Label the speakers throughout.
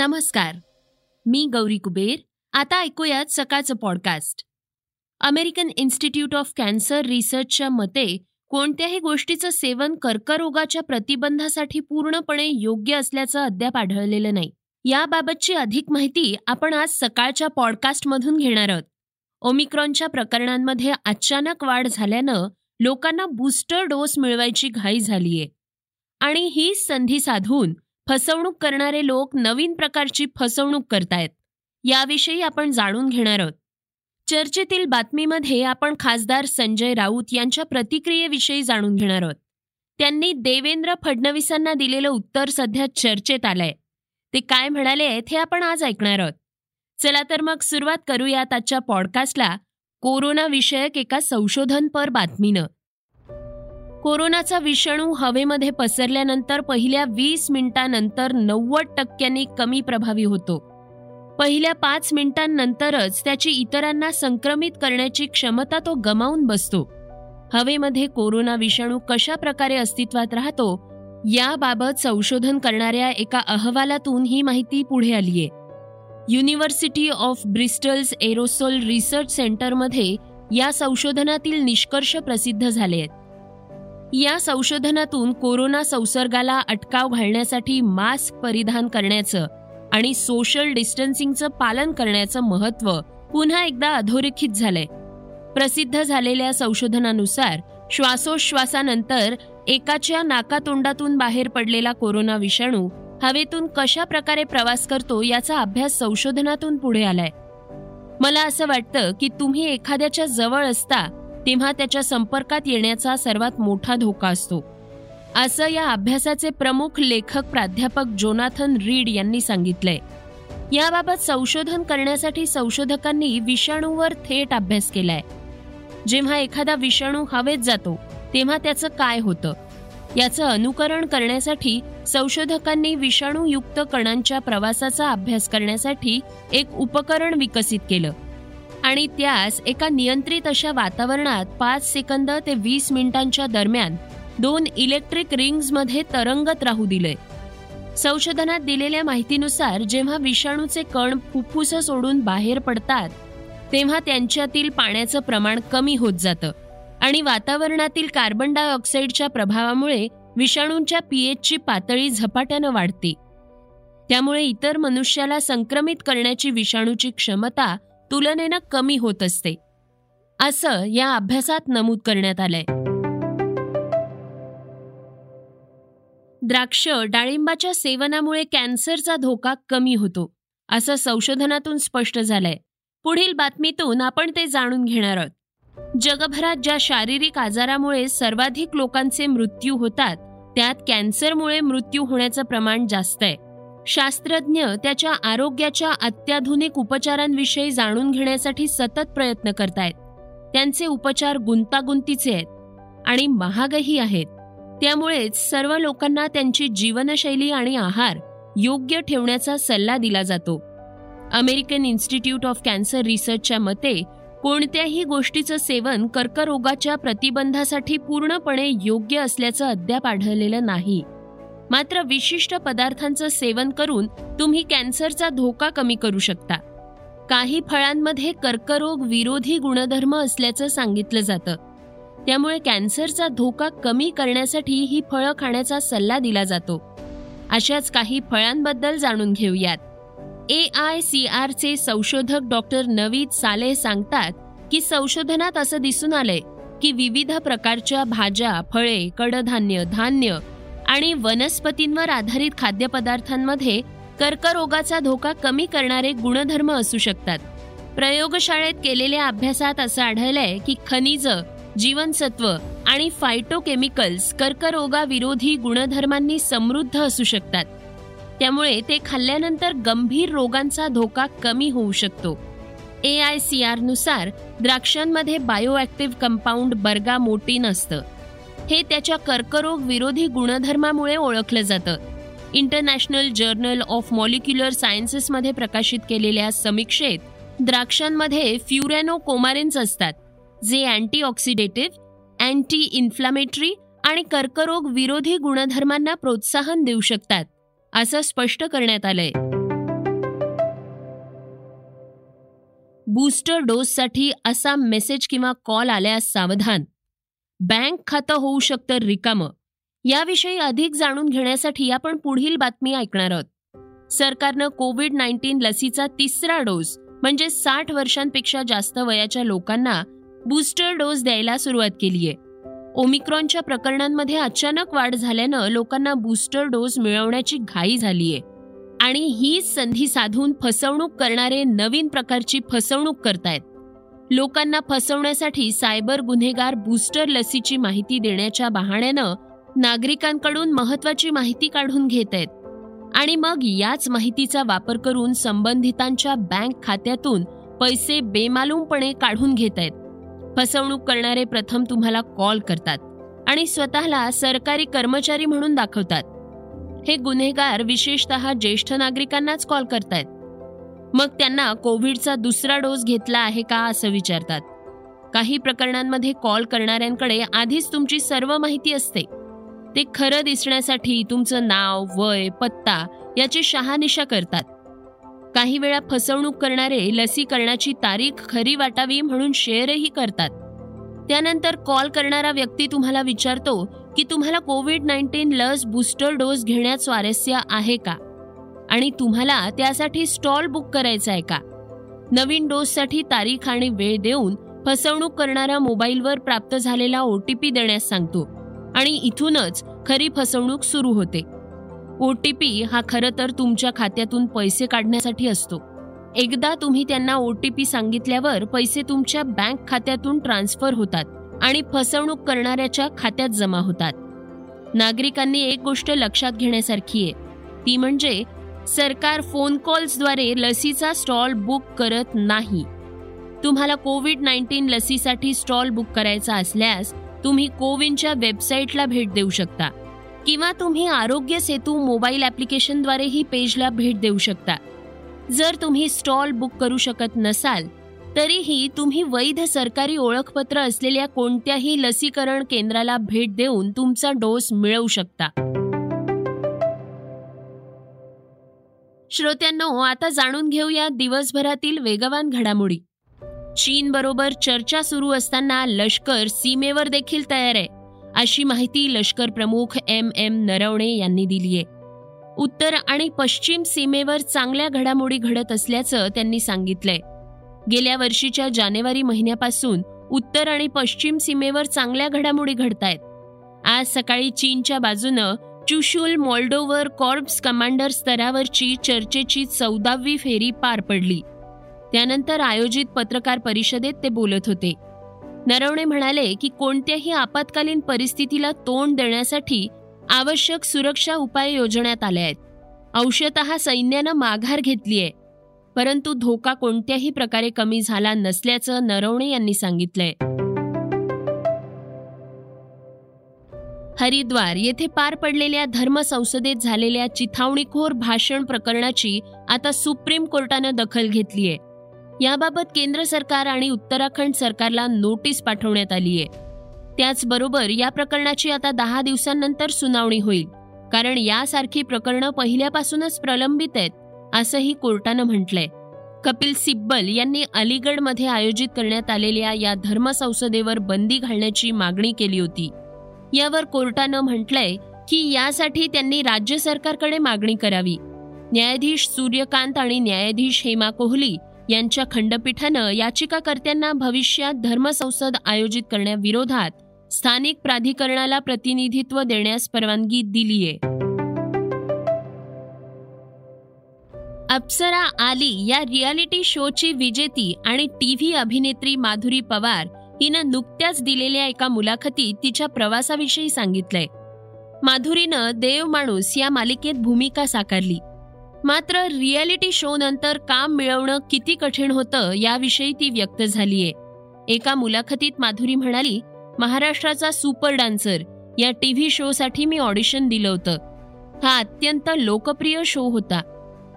Speaker 1: नमस्कार. मी गौरी कुबेर. आता ऐकूयात सकाळचं podcast American institute of cancer रिसर्चच्या मते कोणत्याही गोष्टीचं सेवन कर्करोगाच्या प्रतिबंधासाठी पूर्णपणे योग्य असल्याचं अद्याप आढळलेलं नाही. याबाबतची अधिक माहिती आपण आज सकाळच्या पॉडकास्टमधून घेणार आहोत. ओमिक्रॉनच्या प्रकरणांमध्ये अचानक वाढ झाल्यानं लोकांना बूस्टर डोस मिळवायची घाई झालीय. आणि ही संधी साधून फसवणूक करणारे लोक नवीन प्रकारची फसवणूक करतायत. याविषयी आपण जाणून घेणार आहोत. चर्चेतील बातमीमध्ये आपण खासदार संजय राऊत यांच्या प्रतिक्रियेविषयी जाणून घेणार आहोत. त्यांनी देवेंद्र फडणवीसांना दिलेलं उत्तर सध्या चर्चेत आलंय. ते काय म्हणाले आहेत हे आपण आज ऐकणार आहोत. चला तर मग सुरुवात करूयात आजच्या पॉडकास्टला कोरोना विषयक एका संशोधनपर बातमीनं. कोरोनाचा विषाणू हवेमध्ये पसरल्यानंतर पहिल्या वीस मिनिटांनंतर नव्वद टक्क्यांनी कमी प्रभावी होतो. पहिल्या पाच मिनिटांनंतरच त्याची इतरांना संक्रमित करण्याची क्षमता तो गमावून बसतो. हवेमध्ये कोरोना विषाणू कशा प्रकारे अस्तित्वात राहतो याबाबत संशोधन करणाऱ्या एका अहवालातून ही माहिती पुढे आलीये. University of Bristol's aerosol research सेंटरमध्ये या संशोधनातील निष्कर्ष प्रसिद्ध झाले आहेत या संशोधनातून कोरोना संसर्गाला अटकाव घालण्यासाठी मास्क परिधान करण्याचं आणि सोशल डिस्टन्सिंगचं पालन करण्याचं महत्त्व पुन्हा एकदा अधोरेखित झालंय. प्रसिद्ध झालेल्या संशोधनानुसार श्वासोश्वासानंतर एकाच्या नाकातोंडातून बाहेर पडलेला कोरोना विषाणू हवेतून कशा प्रकारे प्रवास करतो याचा अभ्यास संशोधनातून पुढे आलाय. मला असं वाटतं की तुम्ही एखाद्याच्या जवळ असता तेव्हा त्याच्या संपर्कात येण्याचा सर्वात मोठा धोका असतो. असं या अभ्यासाचे प्रमुख लेखक प्राध्यापक जोनाथन रीड यांनी सांगितलंय. याबाबत संशोधन करण्यासाठी संशोधकांनी विषाणूवर थेट अभ्यास केलाय. जेव्हा एखादा विषाणू हवेत जातो तेव्हा त्याचं काय होतं? याचं अनुकरण करण्यासाठी संशोधकांनी विषाणूयुक्त कणांच्या प्रवासाचा अभ्यास करण्यासाठी एक उपकरण विकसित केलं. आणि त्यास एका नियंत्रित अशा वातावरणात पाच सेकंद ते वीस मिनिटांच्या दरम्यान दोन इलेक्ट्रिक रिंग्समध्ये तरंगत राहू दिले. संशोधनात दिलेल्या माहितीनुसार जेव्हा विषाणूचे कण फुफ्फुस सोडून बाहेर पडतात तेव्हा त्यांच्यातील पाण्याचं प्रमाण कमी होत जातं आणि वातावरणातील कार्बन डायऑक्साईडच्या प्रभावामुळे विषाणूंच्या पीएचची पातळी झपाट्यानं वाढते. त्यामुळे इतर मनुष्याला संक्रमित करण्याची विषाणूची क्षमता तुलनेनं कमी होत असते. असं या अभ्यासात नमूद करण्यात आलंय. द्राक्ष डाळिंबाच्या सेवनामुळे कॅन्सरचा धोका कमी होतो असं संशोधनातून स्पष्ट झालंय. पुढील बातमीतून आपण ते जाणून घेणार आहोत. जगभरात ज्या शारीरिक आजारामुळे सर्वाधिक लोकांचे मृत्यू होतात त्यात कॅन्सरमुळे मृत्यू होण्याचं प्रमाण जास्त आहे. शास्त्रज्ञ त्याच्या आरोग्याच्या अत्याधुनिक उपचारांविषयी जाणून घेण्यासाठी सतत प्रयत्न करतायत. त्यांचे उपचार गुंतागुंतीचे आहेत आणि महागही आहेत. त्यामुळेच सर्व लोकांना त्यांची जीवनशैली आणि आहार योग्य ठेवण्याचा सल्ला दिला जातो. अमेरिकन इन्स्टिट्यूट ऑफ कॅन्सर रिसर्चच्या मते कोणत्याही गोष्टीचं सेवन कर्करोगाच्या प्रतिबंधासाठी पूर्णपणे योग्य असल्याचं अद्याप आढळलेलं नाही. मात्र विशिष्ट पदार्थांचं सेवन करून तुम्ही कॅन्सरचा धोका कमी करू शकता. काही फळांमध्ये कर्करोग विरोधी गुणधर्म असल्याचं सांगितलं जातं. त्यामुळे कॅन्सरचा धोका कमी करण्यासाठी ही फळं खाण्याचा सल्ला दिला जातो. अशाच काही फळांबद्दल जाणून घेऊयात. ए आय सी आरचे संशोधक डॉक्टर नवीद सालेह सांगतात की संशोधनात असं दिसून आलंय की विविध प्रकारच्या भाज्या फळे कडधान्य धान्य आणि वनस्पतींवर आधारित खाद्यपदार्थांमध्ये कर्करोगाचा धोका कमी करणारे गुणधर्म असू शकतात. प्रयोगशाळेत केलेल्या अभ्यासात असं आढळलंय की खनिज जीवनसत्व आणि फायटोकेमिकल्स कर्करोगाविरोधी गुणधर्मांनी समृद्ध असू शकतात. त्यामुळे ते खाल्ल्यानंतर गंभीर रोगांचा धोका कमी होऊ शकतो. ए आय सी आरनुसार द्राक्षांमध्ये बायोॲक्टिव्ह कंपाऊंड बर्गामोटिन असतं. हे त्याच्या कर्करोग विरोधी गुणधर्मामुळे ओळखलं जातं. इंटरनॅशनल जर्नल ऑफ मॉलिक्युलर सायन्सेसमध्ये प्रकाशित केलेल्या समीक्षेत द्राक्षांमध्ये फ्युरॅनो कोमारेन्स असतात जे अँटीऑक्सिडेटिव्ह अँटी इन्फ्लामेटरी आणि कर्करोग विरोधी गुणधर्मांना प्रोत्साहन देऊ शकतात असं स्पष्ट करण्यात आलंय. बूस्टर डोससाठी असा मेसेज किंवा कॉल आल्यास सावधान. बँक खातं होऊ शकतं रिकामं. याविषयी अधिक जाणून घेण्यासाठी आपण पुढील बातमी ऐकणार आहोत. सरकारनं कोविड नाईन्टीन लसीचा तिसरा डोस म्हणजे साठ वर्षांपेक्षा जास्त वयाच्या लोकांना बूस्टर डोस द्यायला सुरुवात केली आहे. ओमिक्रॉनच्या प्रकरणांमध्ये अचानक वाढ झाल्यानं लोकांना बूस्टर डोस मिळवण्याची घाई झालीय आणि ही संधी साधून फसवणूक करणारे नवीन प्रकारची फसवणूक करतायत. लोकांना फसवण्यासाठी सायबर गुन्हेगार बूस्टर लसीची माहिती देण्याच्या बहाण्यानं नागरिकांकडून महत्वाची माहिती काढून घेत आहेत. आणि मग याच माहितीचा वापर करून संबंधितांच्या बँक खात्यातून पैसे बेमालूमपणे काढून घेत आहेत. फसवणूक करणारे प्रथम तुम्हाला कॉल करतात आणि स्वतःला सरकारी कर्मचारी म्हणून दाखवतात. हे गुन्हेगार विशेषत ज्येष्ठ नागरिकांनाच कॉल करतायत. मग त्यांना कोविडचा दुसरा डोस घेतला आहे का असं विचारतात. काही प्रकरणांमध्ये कॉल करणाऱ्यांकडे आधीच तुमची सर्व माहिती असते. ते खरं दिसण्यासाठी तुमचं नाव वय पत्ता याची शहानिशा करतात. काही वेळा फसवणूक करणारे लसीकरणाची तारीख खरी वाटावी म्हणून शेअरही करतात. त्यानंतर कॉल करणारा व्यक्ती तुम्हाला विचारतो की तुम्हाला कोविड नाईन्टीन लस बूस्टर डोस घेण्यात स्वारस्य आहे का? आणि तुम्हाला त्यासाठी स्टॉल बुक करायचा आहे का? नवीन डोससाठी तारीख आणि वेळ देऊन फसवणूक करणारा मोबाईलवर प्राप्त झालेला ओ टी पी देण्यास सांगतो. आणि इथूनच खरी फसवणूक सुरू होते. ओ टी पी हा खरं तर तुमच्या खात्यातून पैसे काढण्यासाठी असतो. एकदा तुम्ही त्यांना ओ टी पी सांगितल्यावर पैसे तुमच्या बँक खात्यातून ट्रान्सफर होतात आणि फसवणूक करणाऱ्याच्या खात्यात जमा होतात. नागरिकांनी एक गोष्ट लक्षात घेण्यासारखी आहे. ती म्हणजे सरकार फोन कॉल्सद्वारे लसीचा स्टॉल बुक करत नाही. तुम्हाला कोविड नाईन्टीन लसीसाठी स्टॉल बुक करायचा असल्यास तुम्ही कोविनच्या वेबसाईटला भेट देऊ शकता. किंवा तुम्ही आरोग्य सेतू मोबाईल ॲप्लिकेशनद्वारे ही पेजला भेट देऊ शकता. जर तुम्ही स्टॉल बुक करू शकत नसाल तरीही तुम्ही वैध सरकारी ओळखपत्र असलेल्या कोणत्याही लसीकरण केंद्राला भेट देऊन तुमचा डोस मिळवू शकता. श्रोत्यांनो आता जाणून घेऊया दिवसभरातील वेगवान घडामोडी. चीन बरोबर चर्चा सुरू असताना लष्कर सीमेवर देखील तयार आहे अशी माहिती लष्कर प्रमुख एम एम नरवणे यांनी दिली आहे. उत्तर आणि पश्चिम सीमेवर चांगल्या घडामोडी घडत असल्याचं त्यांनी सांगितलंय. गेल्या वर्षीच्या जानेवारी महिन्यापासून उत्तर आणि पश्चिम सीमेवर चांगल्या घडामोडी घडतायत. आज सकाळी चीनच्या बाजूनं चुशुल मॉल्डोवर कॉर्प्स कमांडर स्तरावरची चर्चेची चौदावी फेरी पार पडली. त्यानंतर आयोजित पत्रकार परिषदेत ते बोलत होते. नरवणे म्हणाले की कोणत्याही आपत्कालीन परिस्थितीला तोंड देण्यासाठी आवश्यक सुरक्षा उपाय योजण्यात आले आहेत. अंशत सैन्यानं माघार घेतली आहे. परंतु धोका कोणत्याही प्रकारे कमी झाला नसल्याचं नरवणे यांनी सांगितलंय. हरिद्वार येथे पार पडलेल्या धर्मसंसदेत झालेल्या चिथावणीखोर भाषण प्रकरणाची आता सुप्रीम कोर्टानं दखल घेतली आहे. याबाबत केंद्र सरकार आणि उत्तराखंड सरकारला नोटीस पाठवण्यात आली आहे. त्याचबरोबर या प्रकरणाची आता दहा दिवसांनंतर सुनावणी होईल कारण यासारखी प्रकरणं पहिल्यापासूनच प्रलंबित आहेत असंही कोर्टानं म्हटलंय. कपिल सिब्बल यांनी अलीगडमध्ये आयोजित करण्यात आलेल्या या धर्मसंसदेवर बंदी घालण्याची मागणी केली होती. यावर कोर्टानं म्हटलंय की यासाठी त्यांनी राज्य सरकारकडे मागणी करावी. न्यायाधीश सूर्यकांत आणि न्यायाधीश हेमा कोहली यांच्या खंडपीठानं याचिकाकर्त्यांना भविष्यात धर्मसंसद आयोजित करण्याविरोधात स्थानिक प्राधिकरणाला प्रतिनिधित्व देण्यास परवानगी दिलीय. अप्सरा आली या रियालिटी शोची विजेती आणि टीव्ही अभिनेत्री माधुरी पवार हिनं नुकत्याच दिलेल्या एका मुलाखतीत तिच्या प्रवासाविषयी सांगितलंय. माधुरीनं देव माणूस या मालिकेत भूमिका साकारली. मात्र रियालिटी शो नंतर काम मिळवणं किती कठीण होतं याविषयी ती व्यक्त झालीय. एका मुलाखतीत माधुरी म्हणाली महाराष्ट्राचा सुपर डान्सर या टीव्ही व्ही शोसाठी मी ऑडिशन दिलं होतं. हा अत्यंत लोकप्रिय शो होता.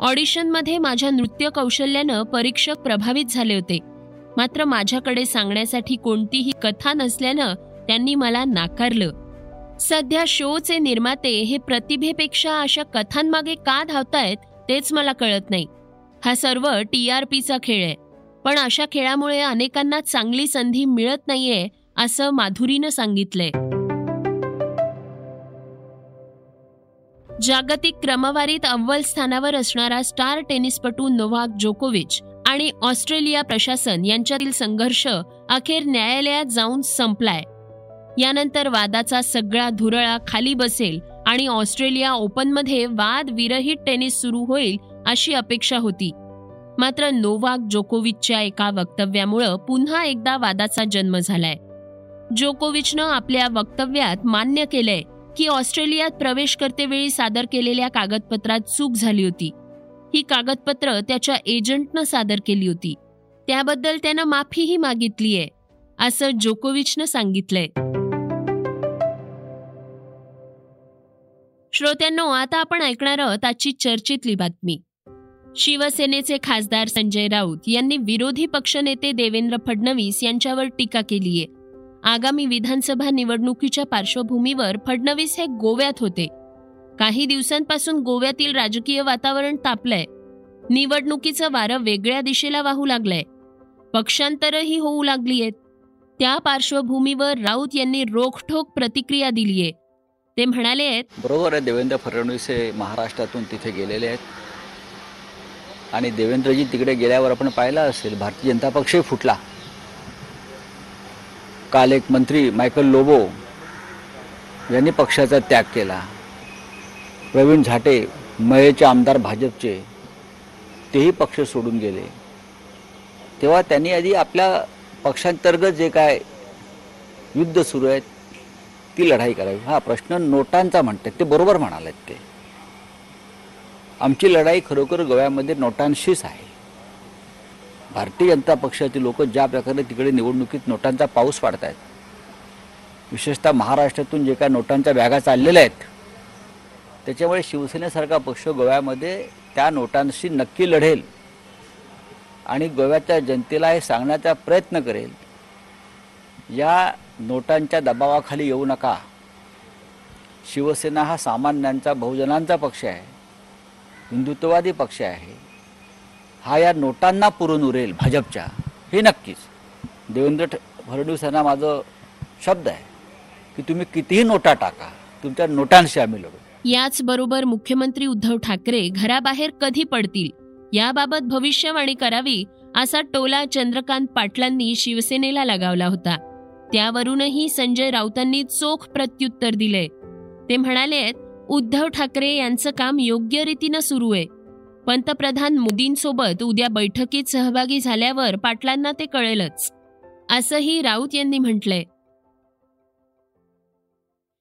Speaker 1: ऑडिशनमध्ये माझ्या नृत्य कौशल्यानं परीक्षक प्रभावित झाले होते. मात्र माझ्याकडे सांगण्यासाठी कोणतीही कथा नसल्यानं त्यांनी मला नाकारलं. सध्या शोचे निर्माते हे प्रतिभेपेक्षा अशा कथांमागे का धावतायत तेच मला कळत नाही. हा सर्व टी आर पीचा खेळ आहे. पण अशा खेळामुळे अनेकांना चांगली संधी मिळत नाहीये असं माधुरीनं सांगितलंय. जागतिक क्रमवारीत अव्वल स्थानावर असणारा स्टार टेनिसपटू नोव्हाक जोकोविच आणि ऑस्ट्रेलिया प्रशासन यांच्यातील संघर्ष अखेर न्यायालयात जाऊन संपलाय. यानंतर वादाचा सगळा धुरळा खाली बसेल आणि ऑस्ट्रेलिया ओपनमध्ये वाद विरहित टेनिस सुरू होईल अशी अपेक्षा होती. मात्र नोवाक जोकोविचच्या एका वक्तव्यामुळं पुन्हा एकदा वादाचा जन्म झालाय. जोकोविचनं आपल्या वक्तव्यात मान्य केलंय की ऑस्ट्रेलियात प्रवेश करतेवेळी सादर केलेल्या कागदपत्रात चूक झाली होती. ही कागदपत्र त्याच्या एजंटनं सादर केली होती. त्याबद्दल त्यानं माफीही मागितलीय असं जोकोविचनं सांगितलंय. श्रोत्यांनो आता आपण ऐकणार आहोत आजची चर्चेतली बातमी. शिवसेनेचे खासदार संजय राऊत यांनी विरोधी पक्षनेते देवेंद्र फडणवीस यांच्यावर टीका केली आहे आगामी विधानसभा निवडणुकीच्या पार्श्वभूमीवर फडणवीस हे गोव्यात होते. काही दिवसांपासून गोव्यातील राजकीय वातावरण तापलंय. निवडणुकीचं वारं वेगळ्या दिशेला वाहू लागलंय. पक्षांतरही होऊ लागली आहेत त्या पार्श्वभूमीवर राऊत यांनी रोखठोक प्रतिक्रिया दिलीये. ते म्हणाले आहेत
Speaker 2: बरोबर आहे देवेंद्र फडणवीस हे महाराष्ट्रातून तिथे गेलेले आहेत. आणि देवेंद्रजी तिकडे गेल्यावर आपण पाहिलं असेल भारतीय जनता पक्षही फुटला. काल एक मंत्री मायकल लोबो यांनी पक्षाचा त्याग केला. प्रवीण झाटे मयेचे आमदार भाजपचे तेही पक्ष सोडून गेले. तेव्हा त्यांनी आधी आपल्या पक्षांतर्गत जे काय युद्ध सुरू आहेत ती लढाई करावी. हा प्रश्न नोटांचा म्हणतात. ते बरोबर म्हणालेत ते. आमची लढाई खरोखर गोव्यामध्ये नोटांशीच आहे. भारतीय जनता पक्षातील लोक ज्या प्रकारे तिकडे निवडणुकीत नोटांचा पाऊस पाडत आहेत विशेषतः महाराष्ट्रातून जे काय नोटांच्या बॅगा चाललेल्या आहेत त्याच्यामुळे शिवसेनेसारखा पक्ष गोव्यामध्ये त्या नोटांशी नक्की लढेल आणि गोव्याच्या जनतेला हे सांगण्याचा प्रयत्न करेल. या नोटांच्या दबावाखाली येऊ नका. शिवसेना हा सामान्यांचा बहुजनांचा पक्ष आहे. हिंदुत्ववादी पक्ष आहे. हा या नोटांना पुरून उरेल भाजपच्या. हे नक्कीच. देवेंद्र फडणवीस यांना माझं शब्द आहे की तुम्ही कितीही नोटा टाका तुमच्या नोटांशी आम्ही लढू.
Speaker 1: याचबरोबर मुख्यमंत्री उद्धव ठाकरे घराबाहेर कधी पडतील? याबाबत भविष्यवाणी करावी असा टोला चंद्रकांत पाटलांनी शिवसेनेला लगावला होता. त्यावरूनही संजय राऊतांनी चोख प्रत्युत्तर दिले. ते म्हणाले उद्धव ठाकरे यांचं काम योग्य रीतीनं सुरू आहे. पंतप्रधान मोदींसोबत उद्या बैठकीत सहभागी झाल्यावर पाटलांना ते कळेलच. असंही राऊत यांनी म्हटलंय.